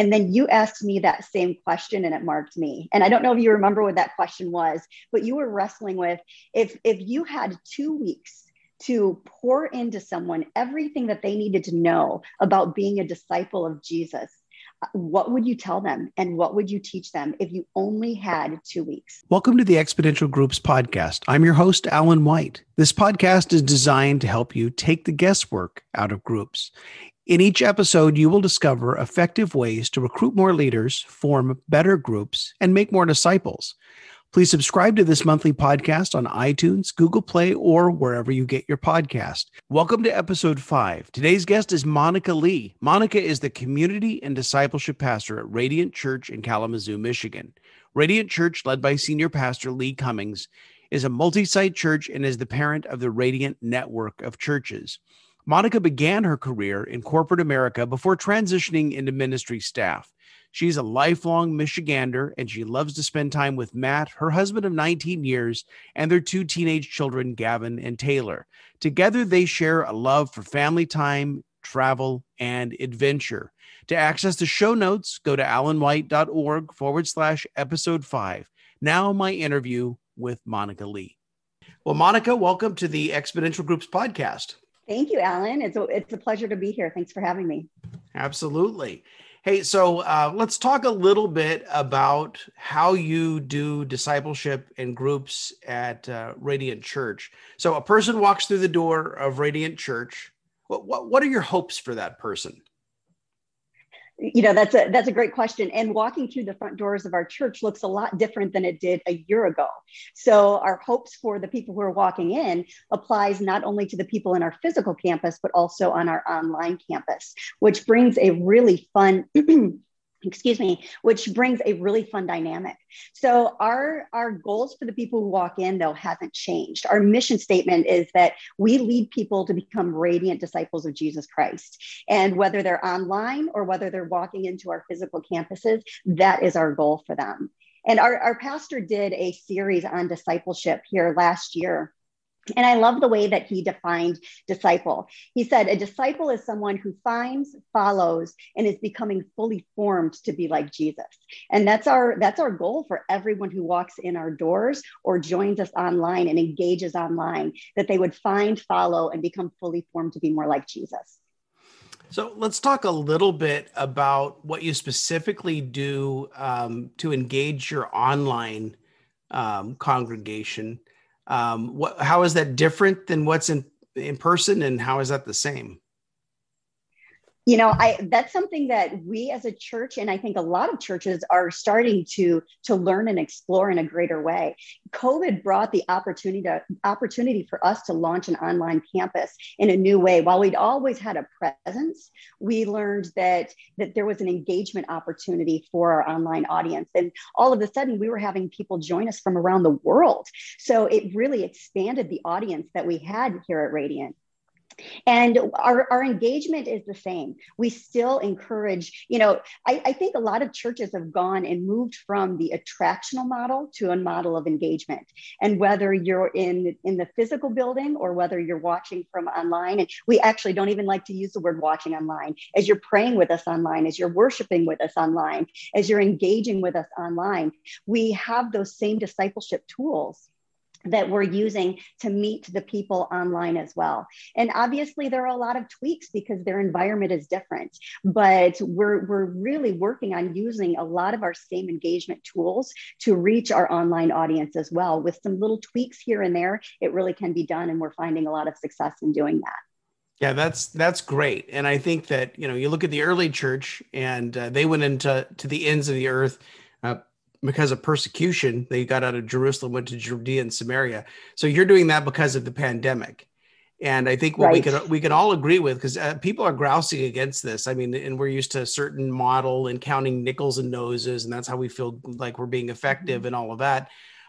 And then you asked me that same question and it marked me. And I don't know if you remember what that question was, but you were wrestling with if if you had 2 weeks to pour into someone everything that they needed to know about being a disciple of Jesus what would you tell them and what would you teach them if you only had two weeks? Welcome to the Exponential Groups podcast. I'm your host, Allen White. This podcast is designed to help you take the guesswork out of groups. In each episode, you will discover effective ways to recruit more leaders, form better groups, and make more disciples. Please subscribe to this monthly podcast on iTunes, Google Play, or wherever you get your podcast. Welcome to episode five. Today's guest is Monica Lee. Monica is the community and discipleship pastor at Radiant Church in Kalamazoo, Michigan. Radiant Church, led by senior pastor Lee Cummings, is a multi site church and is the parent of the Radiant Network of Churches. Monica began her career in corporate America before transitioning into ministry staff. She's a lifelong Michigander and she loves to spend time with Matt, her husband of 19 years, and their two teenage children, Gavin and Taylor. Together, they share a love for family time, travel, and adventure. To access the show notes, go to allenwhite.org forward slash episode five. Now, my interview with Monica Lee. Well, Monica, welcome to the Exponential Groups podcast. Thank you, Allen. It's a, it's a pleasure to be here. Thanks for having me. Absolutely. Hey, so uh, let's talk a little bit about how you do discipleship in groups at uh, Radiant Church. So, a person walks through the door of Radiant Church. What, what, what are your hopes for that person? You know that's a that's a great question. And walking through the front doors of our church looks a lot different than it did a year ago. So our hopes for the people who are walking in applies not only to the people in our physical campus but also on our online campus which brings a really fun excuse me which brings a really fun dynamic. So our our goals for the people who walk in though hasn't changed. Our mission statement is that we lead people to become radiant disciples of jesus christ. And whether they're online or whether they're walking into our physical campuses that is our goal for them. And our, our pastor did a series on discipleship here last year and I love the way that he defined disciple. He said, a disciple is someone who finds, follows, and is becoming fully formed to be like Jesus. And that's our that's our goal for everyone who walks in our doors or joins us online and engages online, that they would find, follow, and become fully formed to be more like Jesus. So let's talk a little bit about what you specifically do um, to engage your online um, congregation um, what, how is that different than what's in in person, and how is that the same? You know i that's something that we as a church and i think a lot of churches are starting to to learn and explore in a greater way. Covid brought the opportunity to opportunity for us to launch an online campus in a new way. While we'd always had a presence we learned that that there was an engagement opportunity for our online audience. And all of a sudden we were having people join us from around the world. So it really expanded the audience that we had here at radiant and our, our engagement is the same. We still encourage you know I, I, think a lot of churches have gone and moved from the attractional model to a model of engagement. And whether you're in in the physical building or whether you're watching from online and we actually don't even like to use the word watching online. As you're praying with us online as you're worshiping with us online as you're engaging with us online we have those same discipleship tools that we're using to meet the people online as well. And obviously there are a lot of tweaks because their environment is different, but we're, we're really working on using a lot of our same engagement tools to reach our online audience as well. With some little tweaks here and there, it really can be done. And we're finding a lot of success in doing that. Yeah, that's that's great, and I think that you know you look at the early church, and uh, they went into to the ends of the earth. Uh, because of persecution, they got out of Jerusalem, went to Judea and Samaria. So you're doing that because of the pandemic. And I think what right. we can we can all agree with because uh, people are grousing against this. I mean, and we're used to a certain model and counting nickels and noses, and that's how we feel like we're being effective mm-hmm. and all of that.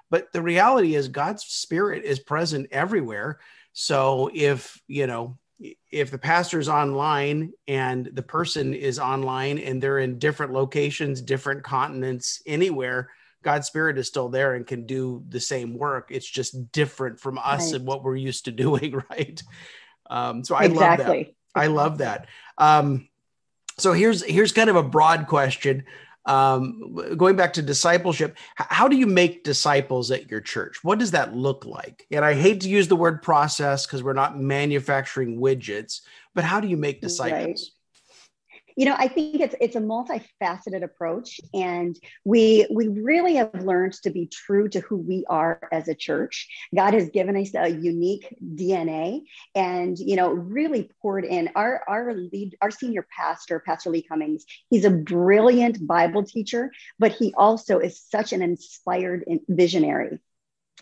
But the reality is, God's spirit is present everywhere. So if you know if the pastor's online and the person is online and they're in different locations, different continents, anywhere, God's spirit is still there and can do the same work. It's just different from us right. and what we're used to doing, right? Um, so I exactly. love that. I love that. Um, So here's here's kind of a broad question. Um, going back to discipleship, how do you make disciples at your church? What does that look like? And I hate to use the word process because we're not manufacturing widgets, but how do you make disciples? You know i think it's it's a multifaceted approach and we we really have learned to be true to who we are as a church. God has given us a unique dna and you know really poured in. Our our lead our senior pastor pastor lee cummings he's a brilliant bible teacher but he also is such an inspired visionary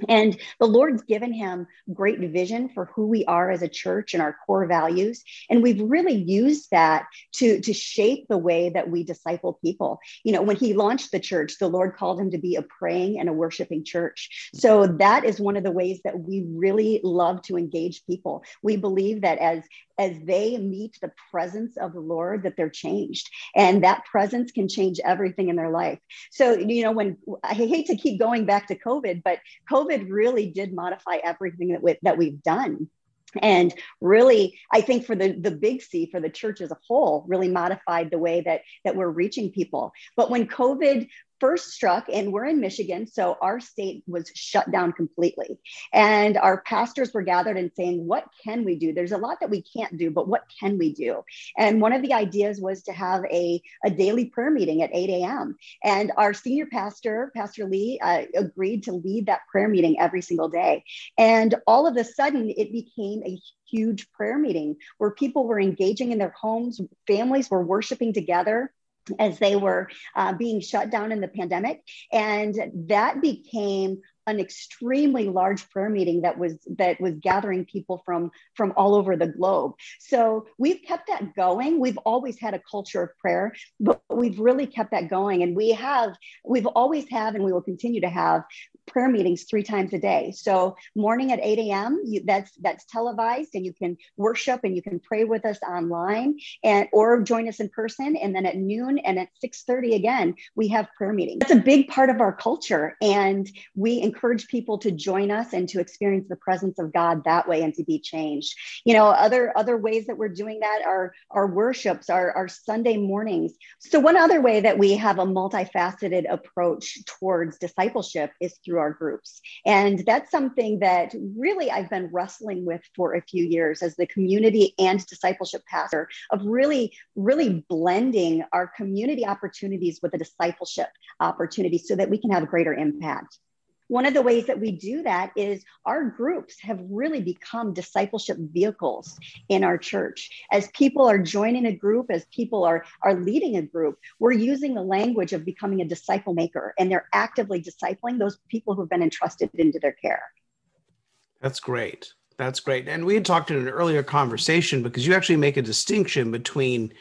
and the Lord's given him great vision for who we are as a church and our core values. And we've really used that to, to shape the way that we disciple people. You know, when he launched the church, the Lord called him to be a praying and a worshiping church. So that is one of the ways that we really love to engage people. We believe that as as they meet the presence of the Lord, that they're changed. And that presence can change everything in their life. So, you know, when I hate to keep going back to COVID, but COVID really did modify everything that, we, that we've done and really i think for the the big c for the church as a whole really modified the way that that we're reaching people but when covid first struck, and we're in Michigan, so our state was shut down completely. And our pastors were gathered and saying, What can we do? There's a lot that we can't do, but what can we do? And one of the ideas was to have a, a daily prayer meeting at 8 a.m. And our senior pastor, Pastor Lee, uh, agreed to lead that prayer meeting every single day. And all of a sudden, it became a huge prayer meeting where people were engaging in their homes, families were worshiping together as they were uh, being shut down in the pandemic. And that became an extremely large prayer meeting that was that was gathering people from from all over the globe. So we've kept that going. We've always had a culture of prayer but we've really kept that going. And we have we've always have and we will continue to have prayer meetings three times a day. So morning at 8 a.m. You, that's that's televised, and you can worship and you can pray with us online, and or join us in person. And then at noon and at 6:30 again, we have prayer meetings. That's a big part of our culture, and we encourage people to join us and to experience the presence of God that way and to be changed. You know, other other ways that we're doing that are our worships, our, our Sunday mornings. So one other way that we have a multifaceted approach towards discipleship is through our groups. And that's something that really I've been wrestling with for a few years as the community and discipleship pastor of really, really blending our community opportunities with the discipleship opportunities so that we can have greater impact. One of the ways that we do that is our groups have really become discipleship vehicles in our church. As people are joining a group, as people are, are leading a group, we're using the language of becoming a disciple maker, and they're actively discipling those people who've been entrusted into their care. That's great. That's great. And we had talked in an earlier conversation because you actually make a distinction between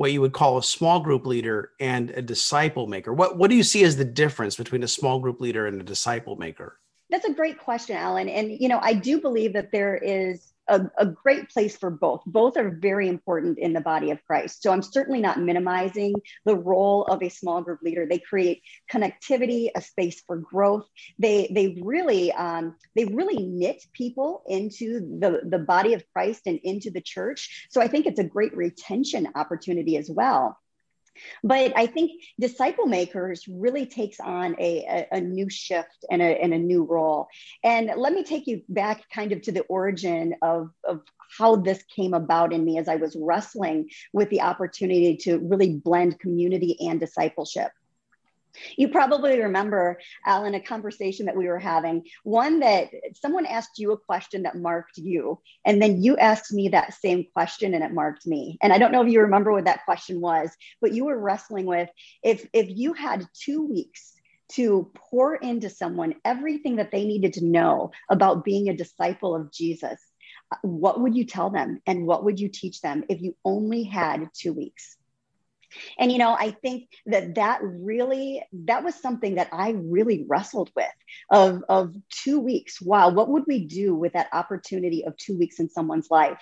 what you would call a small group leader and a disciple maker. What what do you see as the difference between a small group leader and a disciple maker? That's a great question, Allen. And you know, I do believe that there is a, a, great place for both. Both are very important in the body of Christ. So I'm certainly not minimizing the role of a small group leader. They create connectivity, a space for growth. They they really um, they really knit people into the the body of Christ and into the church. So I think it's a great retention opportunity as well. But I think disciple makers really takes on a, a, a new shift and a, and a new role. And let me take you back kind of to the origin of, of how this came about in me as I was wrestling with the opportunity to really blend community and discipleship. You probably remember, Allen, a conversation that we were having, one that someone asked you a question that marked you, and then you asked me that same question and it marked me. And I don't know if you remember what that question was, but you were wrestling with if, if you had two weeks to pour into someone everything that they needed to know about being a disciple of Jesus, what would you tell them and what would you teach them if you only had two weeks? And, you know, I think that that really, that was something that I really wrestled with of, of two weeks. Wow, what would we do with that opportunity of two weeks in someone's life?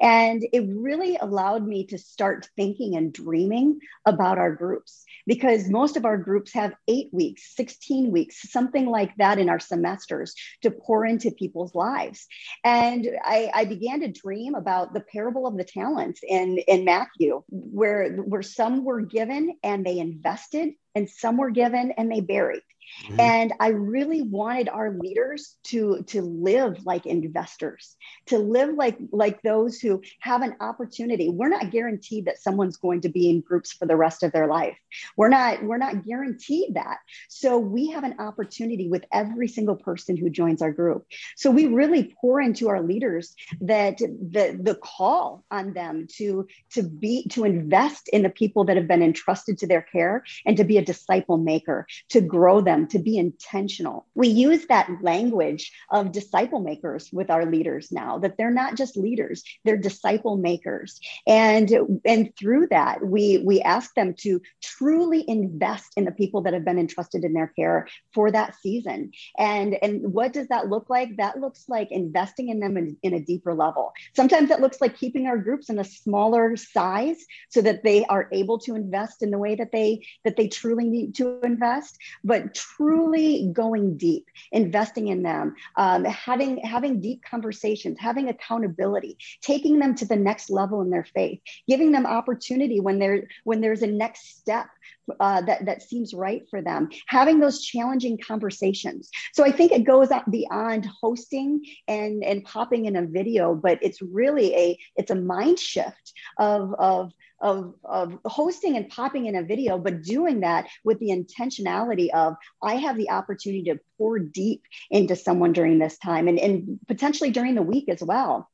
And it really allowed me to start thinking and dreaming about our groups because most of our groups have eight weeks, 16 weeks, something like that in our semesters to pour into people's lives. And I, I began to dream about the parable of the talents in, in Matthew, where, where some were given and they invested, and some were given and they buried. Mm-hmm. And I really wanted our leaders to, to live like investors, to live like, like those who have an opportunity. We're not guaranteed that someone's going to be in groups for the rest of their life. We're not, we're not guaranteed that. So we have an opportunity with every single person who joins our group. So we really pour into our leaders that the, the call on them to, to be, to invest in the people that have been entrusted to their care and to be a disciple maker, to grow them to be intentional. We use that language of disciple makers with our leaders now, that they're not just leaders, they're disciple makers. And, and through that, we, we ask them to truly invest in the people that have been entrusted in their care for that season. And, and what does that look like? That looks like investing in them in, in a deeper level. Sometimes it looks like keeping our groups in a smaller size so that they are able to invest in the way that they that they truly need to invest. But truly going deep, investing in them, um, having having deep conversations, having accountability, taking them to the next level in their faith, giving them opportunity when there when there's a next step uh, that that seems right for them having those challenging conversations. So i think it goes beyond hosting and and popping in a video but it's really a it's a mind shift of of of, of hosting and popping in a video, but doing that with the intentionality of I have the opportunity to pour deep into someone during this time and, and potentially during the week as well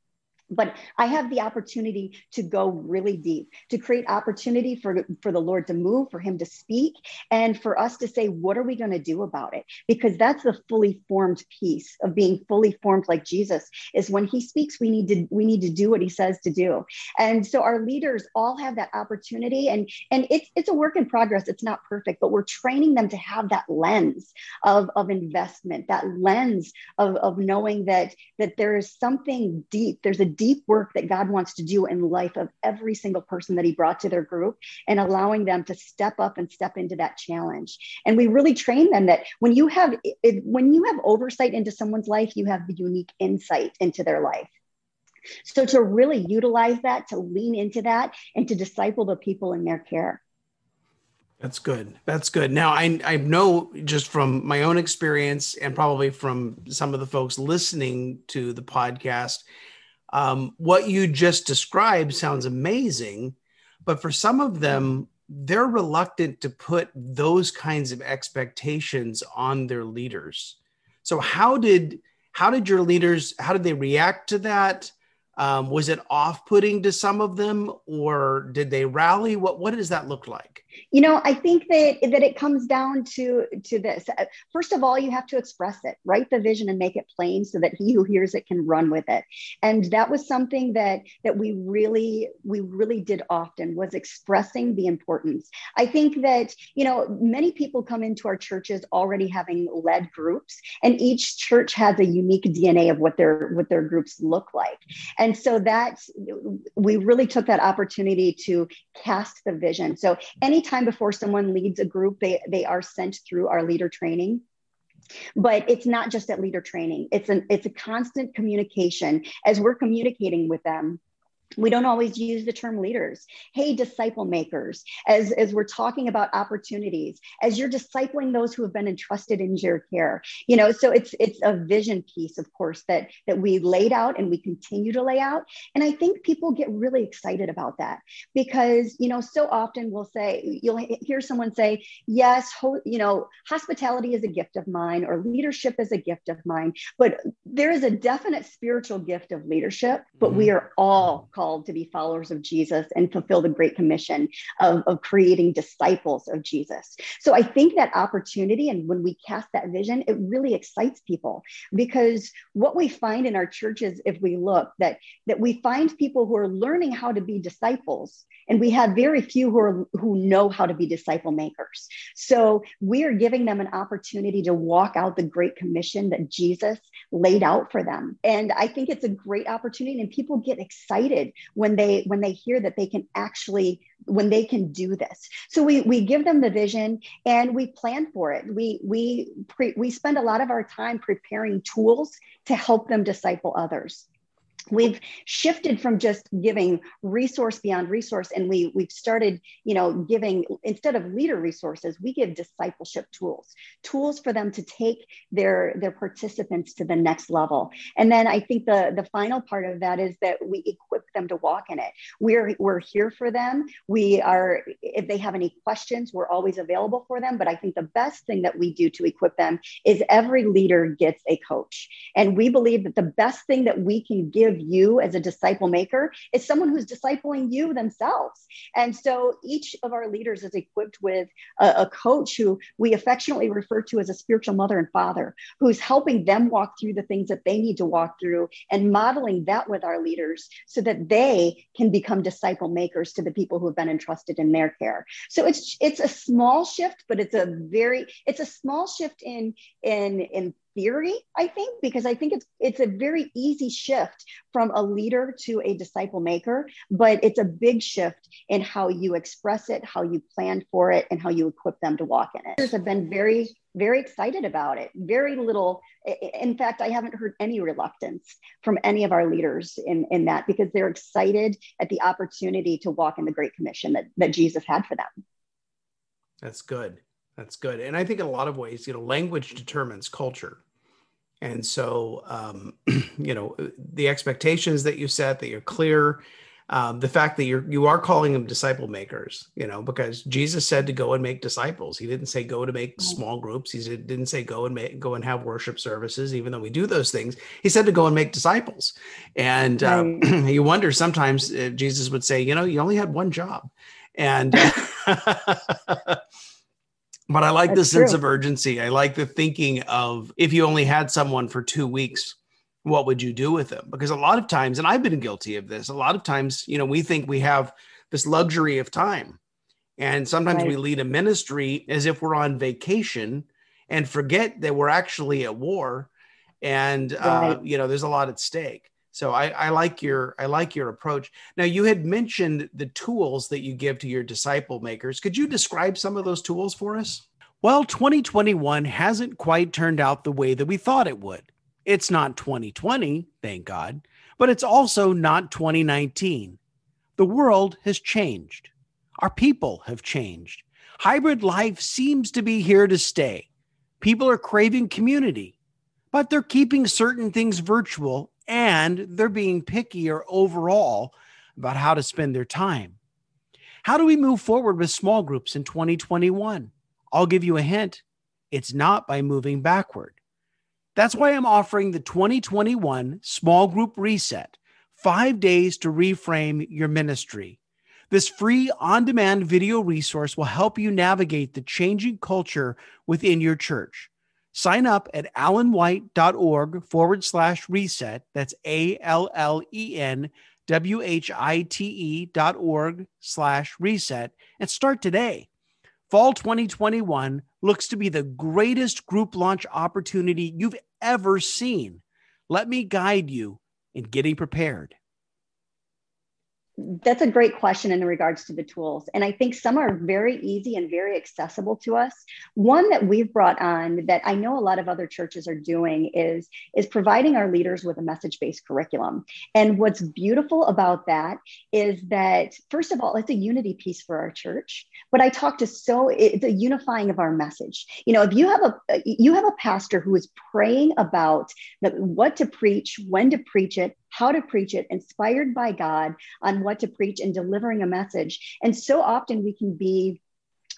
but i have the opportunity to go really deep to create opportunity for for the lord to move for him to speak and for us to say what are we going to do about it? Because that's the fully formed piece of being fully formed like jesus is when he speaks we need to we need to do what he says to do. And so our leaders all have that opportunity and and it's it's a work in progress. It's not perfect but we're training them to have that lens of of investment that lens of of knowing that that there is something deep there's a deep work that God wants to do in the life of every single person that He brought to their group and allowing them to step up and step into that challenge. And we really train them that when you have when you have oversight into someone's life, you have the unique insight into their life. So to really utilize that, to lean into that, and to disciple the people in their care. That's good. That's good. Now I I know just from my own experience and probably from some of the folks listening to the podcast um, what you just described sounds amazing, but for some of them, they're reluctant to put those kinds of expectations on their leaders. So how did how did your leaders how did they react to that? Um, was it off-putting to some of them, or did they rally? What what does that look like? You know i think that that it comes down to to this. Uh, first of all you have to express it write the vision and make it plain so that he who hears it can run with it. And that was something that that we really we really did often was expressing the importance. I think that you know many people come into our churches already having led groups and each church has a unique dna of what their what their groups look like. And so that we really took that opportunity to cast the vision. So any anytime before someone leads a group, they, they are sent through our leader training. But it's not just at leader training. It's an it's a constant communication. As we're communicating with them we don't always use the term leaders. Hey disciple makers as as we're talking about opportunities as you're discipling those who have been entrusted in your care. You know so it's it's a vision piece of course that that we laid out and we continue to lay out. And i think people get really excited about that because you know so often we'll say you'll hear someone say yes ho- you know hospitality is a gift of mine or leadership is a gift of mine. But there is a definite spiritual gift of leadership but mm-hmm. we are all called to be followers of Jesus and fulfill the Great Commission of, of creating disciples of Jesus. So I think that opportunity, and when we cast that vision, it really excites people because what we find in our churches, if we look, that, that we find people who are learning how to be disciples, and we have very few who, are, who know how to be disciple makers. So we are giving them an opportunity to walk out the Great Commission that Jesus laid out for them. And i think it's a great opportunity and people get excited when they when they hear that they can actually when they can do this. So we we give them the vision and we plan for it. We we pre, we spend a lot of our time preparing tools to help them disciple others we've shifted from just giving resource beyond resource and we we've started you know giving instead of leader resources we give discipleship tools tools for them to take their their participants to the next level. And then i think the the final part of that is that we equip them to walk in it. We're we're here for them. We are if they have any questions we're always available for them. But i think the best thing that we do to equip them is every leader gets a coach. And we believe that the best thing that we can give of you as a disciple maker is someone who's discipling you themselves. And so each of our leaders is equipped with a, a coach who we affectionately refer to as a spiritual mother and father, who's helping them walk through the things that they need to walk through and modeling that with our leaders so that they can become disciple makers to the people who have been entrusted in their care. So it's it's a small shift, but it's a very it's a small shift in in in theory i think because i think it's it's a very easy shift from a leader to a disciple maker but it's a big shift in how you express it how you plan for it and how you equip them to walk in it. Have been very very excited about it. Very little in fact i haven't heard any reluctance from any of our leaders in, in that because they're excited at the opportunity to walk in the great commission that, that jesus had for them. That's good. That's good. And i think in a lot of ways you know language determines culture and so, um, you know, the expectations that you set, that you're clear, um, the fact that you're you are calling them disciple makers, you know, because Jesus said to go and make disciples. He didn't say go to make small groups. He didn't say go and make go and have worship services, even though we do those things. He said to go and make disciples. And um, you wonder sometimes Jesus would say, you know, you only had one job, and. But I like That's the sense true. of urgency. I like the thinking of if you only had someone for two weeks, what would you do with them? Because a lot of times, and I've been guilty of this, a lot of times, you know, we think we have this luxury of time. And sometimes right. we lead a ministry as if we're on vacation and forget that we're actually at war. And, uh, right. uh, you know, there's a lot at stake. So I, I, like your I like your approach. Now you had mentioned the tools that you give to your disciple makers. Could you describe some of those tools for us? Well, 2021 hasn't quite turned out the way that we thought it would. It's not 2020, thank God, but it's also not 2019. The world has changed. Our people have changed. Hybrid life seems to be here to stay. People are craving community, but they're keeping certain things virtual and they're being pickier overall about how to spend their time. How do we move forward with small groups in 2021? I'll give you a hint it's not by moving backward. That's why I'm offering the 2021 Small Group Reset five days to reframe your ministry. This free on demand video resource will help you navigate the changing culture within your church. Sign up at allenwhite.org forward slash reset. That's A L L E N W H I T E dot org slash reset and start today. Fall 2021 looks to be the greatest group launch opportunity you've ever seen. Let me guide you in getting prepared that's a great question in regards to the tools. And I think some are very easy and very accessible to us. One that we've brought on that I know a lot of other churches are doing is, is providing our leaders with a message-based curriculum. And what's beautiful about that is that, first of all, it's a unity piece for our church. But I talk to so it's a unifying of our message. You know, if you have a you have a pastor who is praying about what to preach, when to preach it, how to preach it, inspired by God on what to preach and delivering a message. And so often we can be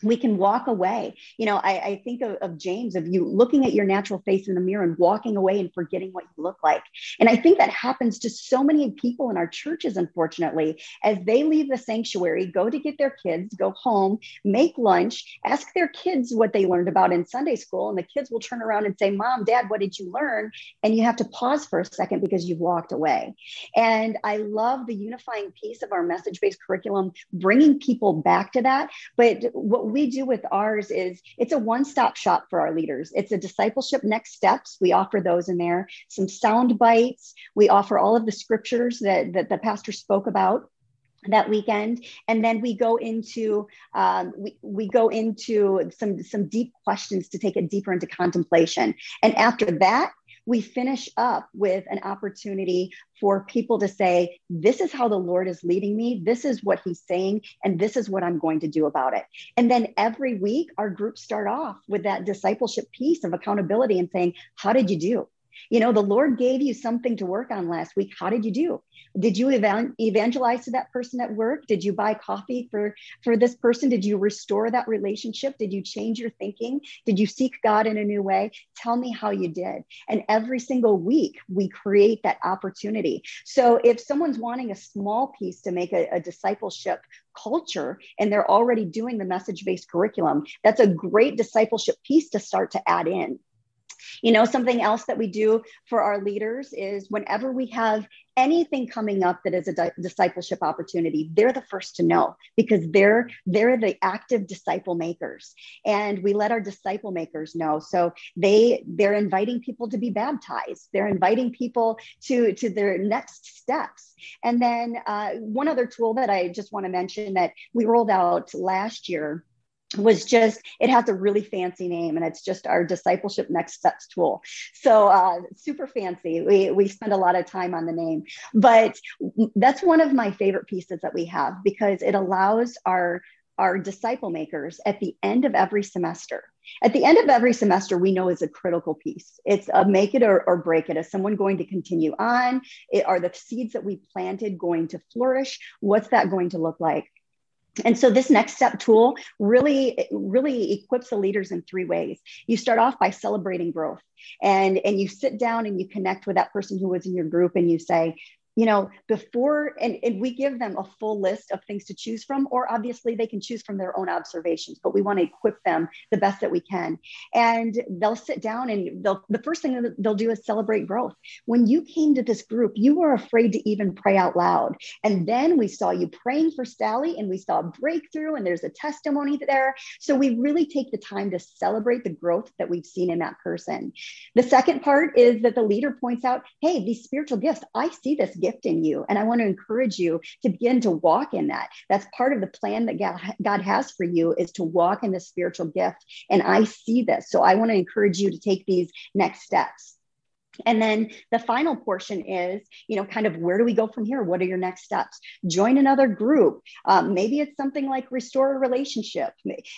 we can walk away. You know, I, I think of, of, James, of you looking at your natural face in the mirror and walking away and forgetting what you look like. And I think that happens to so many people in our churches, unfortunately, as they leave the sanctuary, go to get their kids, go home, make lunch, ask their kids what they learned about in Sunday school. And the kids will turn around and say, Mom, Dad, what did you learn? And you have to pause for a second because you've walked away. And I love the unifying piece of our message based curriculum, bringing people back to that. But what we do with ours is it's a one-stop shop for our leaders. It's a discipleship next steps. We offer those in there, some sound bites. We offer all of the scriptures that, that the pastor spoke about that weekend and then we go into um, we, we go into some some deep questions to take it deeper into contemplation and after that we finish up with an opportunity for people to say, This is how the Lord is leading me. This is what He's saying, and this is what I'm going to do about it. And then every week, our groups start off with that discipleship piece of accountability and saying, How did you do? You know, the Lord gave you something to work on last week. How did you do? Did you evangelize to that person at work? Did you buy coffee for for this person? Did you restore that relationship? Did you change your thinking? Did you seek God in a new way? Tell me how you did. And every single week we create that opportunity. So if someone's wanting a small piece to make a, a discipleship culture and they're already doing the message based curriculum, that's a great discipleship piece to start to add in. You know, something else that we do for our leaders is whenever we have anything coming up that is a di- discipleship opportunity, they're the first to know because they're they're the active disciple makers, and we let our disciple makers know. So they they're inviting people to be baptized. They're inviting people to to their next steps. And then uh, one other tool that I just want to mention that we rolled out last year was just it has a really fancy name and it's just our discipleship next steps tool. So uh, super fancy. We, we spend a lot of time on the name but that's one of my favorite pieces that we have because it allows our our disciple makers at the end of every semester at the end of every semester we know is a critical piece. It's a make it or, or break it. Is someone going to continue on? It, are the seeds that we planted going to flourish? What's that going to look like and so this next step tool really really equips the leaders in three ways. You start off by celebrating growth. And and you sit down and you connect with that person who was in your group and you say you know, before, and, and we give them a full list of things to choose from, or obviously they can choose from their own observations, but we want to equip them the best that we can. And they'll sit down and they'll, the first thing that they'll do is celebrate growth. When you came to this group, you were afraid to even pray out loud. And then we saw you praying for Sally and we saw a breakthrough and there's a testimony there. So we really take the time to celebrate the growth that we've seen in that person. The second part is that the leader points out, hey, these spiritual gifts, I see this gift gift in you. And I want to encourage you to begin to walk in that. That's part of the plan that God has for you is to walk in the spiritual gift. And I see this. So I want to encourage you to take these next steps. And then the final portion is, you know, kind of where do we go from here? What are your next steps? Join another group. Um, maybe it's something like restore a relationship.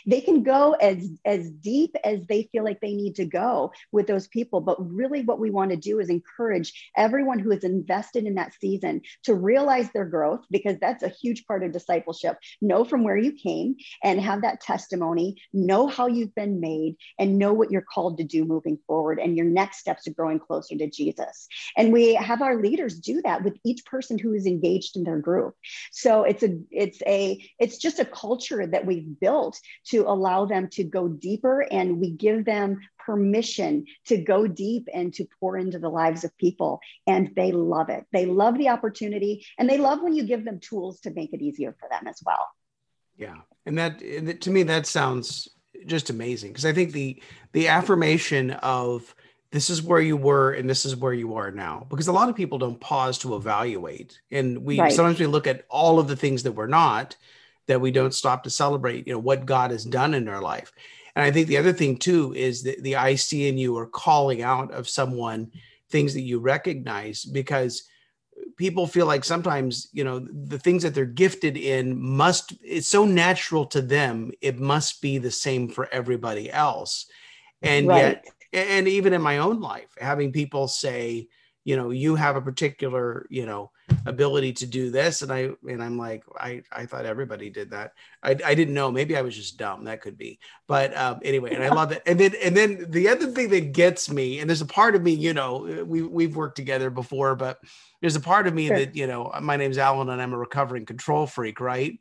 They can go as as deep as they feel like they need to go with those people. But really, what we want to do is encourage everyone who is invested in that season to realize their growth because that's a huge part of discipleship. Know from where you came and have that testimony. Know how you've been made and know what you're called to do moving forward and your next steps to growing closer closer to Jesus. And we have our leaders do that with each person who is engaged in their group. So it's a it's a it's just a culture that we've built to allow them to go deeper and we give them permission to go deep and to pour into the lives of people and they love it. They love the opportunity and they love when you give them tools to make it easier for them as well. Yeah. And that to me that sounds just amazing because I think the the affirmation of this is where you were and this is where you are now because a lot of people don't pause to evaluate and we right. sometimes we look at all of the things that we're not that we don't stop to celebrate you know what god has done in our life and i think the other thing too is that the i see in you or calling out of someone things that you recognize because people feel like sometimes you know the things that they're gifted in must it's so natural to them it must be the same for everybody else and right. yet and even in my own life having people say you know you have a particular you know ability to do this and i and i'm like i i thought everybody did that. I, I didn't know. Maybe i was just dumb. That could be. But um, anyway and i love it. And then and then the other thing that gets me and there's a part of me you know we we've worked together before but there's a part of me sure. that you know my name's allen and i'm a recovering control freak right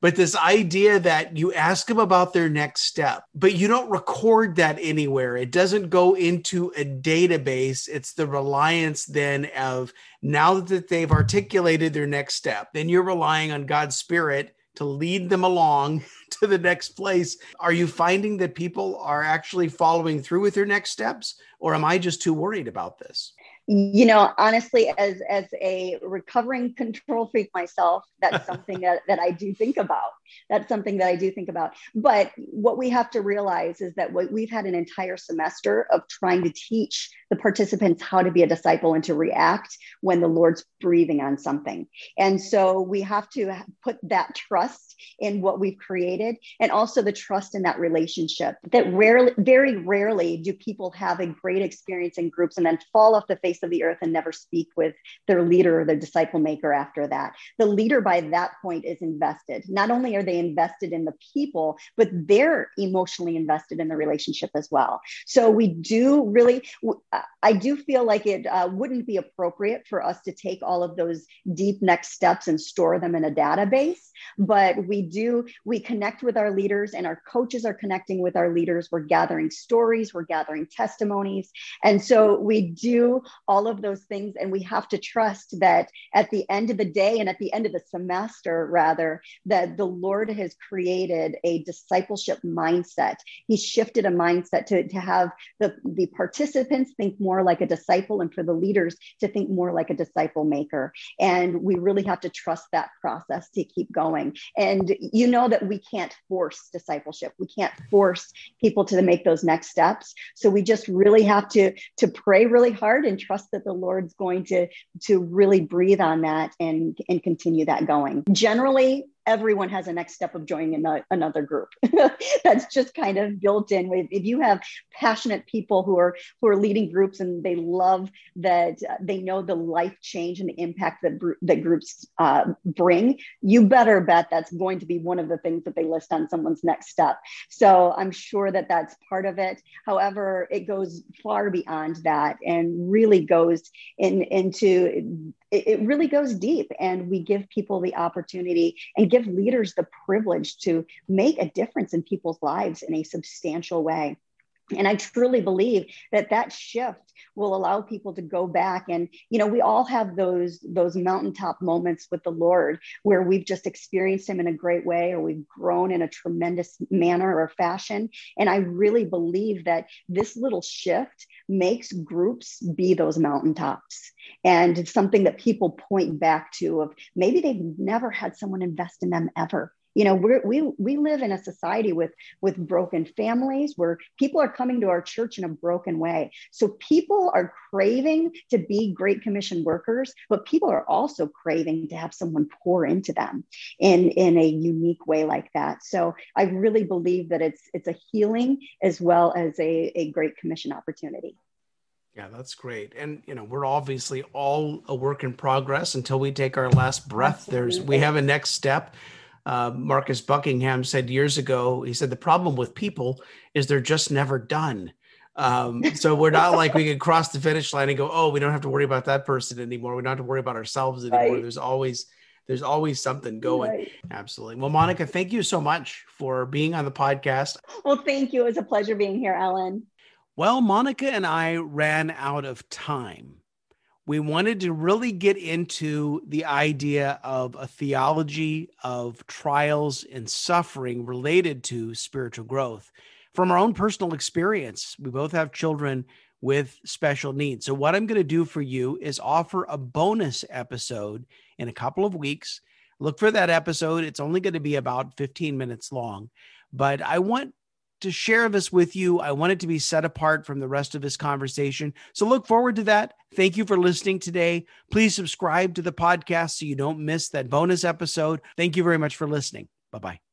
but this idea that you ask them about their next step, but you don't record that anywhere. It doesn't go into a database. It's the reliance then of now that they've articulated their next step, then you're relying on God's spirit to lead them along to the next place. Are you finding that people are actually following through with their next steps, or am I just too worried about this? You know honestly as as a recovering control freak myself that's something that, that i do think about that's something that i do think about but what we have to realize is that we've had an entire semester of trying to teach the participants how to be a disciple and to react when the lord's breathing on something and so we have to put that trust in what we've created and also the trust in that relationship that rarely very rarely do people have a great experience in groups and then fall off the face of the earth and never speak with their leader or their disciple maker after that. The leader by that point is invested. Not only are they invested in the people, but they're emotionally invested in the relationship as well. So we do really, I do feel like it uh, wouldn't be appropriate for us to take all of those deep next steps and store them in a database, but we do, we connect with our leaders and our coaches are connecting with our leaders. We're gathering stories, we're gathering testimonies. And so we do all of those things. And we have to trust that at the end of the day and at the end of the semester, rather, that the Lord has created a discipleship mindset. He shifted a mindset to, to have the, the participants think more like a disciple and for the leaders to think more like a disciple maker. And we really have to trust that process to keep going. And you know that we can't force discipleship. We can't force people to make those next steps. So we just really have to, to pray really hard and trust that the Lord's going to to really breathe on that and and continue that going. Generally, everyone has a next step of joining another group. That's just kind of built in with if you have passionate people who are who are leading groups and they love that uh, they know the life change and the impact that that groups uh, bring. You better bet that's going to be one of the things that they list on someone's next step. So I'm sure that that's part of it. However, it goes far beyond that and really goes in into it, it really goes deep and we give people the opportunity and give leaders the privilege to make a difference in people's lives in a substantial way and i truly believe that that shift will allow people to go back. And you know we all have those those mountaintop moments with the lord where we've just experienced him in a great way or we've grown in a tremendous manner or fashion. And i really believe that this little shift makes groups be those mountaintops. And it's something that people point back to of maybe they've never had someone invest in them ever you know we we we live in a society with with broken families where people are coming to our church in a broken way. So people are craving to be great commission workers but people are also craving to have someone pour into them in in a unique way like that. So i really believe that it's it's a healing as well as a, a great commission opportunity. Yeah, that's great. And you know, we're obviously all a work in progress. Until we take our last breath. There's we have a next step uh, Marcus Buckingham said years ago, he said, the problem with people is they're just never done. Um, so we're not like we can cross the finish line and go, oh, we don't have to worry about that person anymore. We don't have to worry about ourselves anymore. Right. There's always there's always something going. Right. Absolutely. Well, Monica, thank you so much for being on the podcast. Well, thank you. It was a pleasure being here, Ellen. Well, Monica and I ran out of time we wanted to really get into the idea of a theology of trials and suffering related to spiritual growth from our own personal experience. We both have children with special needs. So, what I'm going to do for you is offer a bonus episode in a couple of weeks. Look for that episode. It's only going to be about 15 minutes long, but I want to share this with you. I want it to be set apart from the rest of this conversation. So look forward to that. Thank you for listening today. Please subscribe to the podcast so you don't miss that bonus episode. Thank you very much for listening. Bye bye.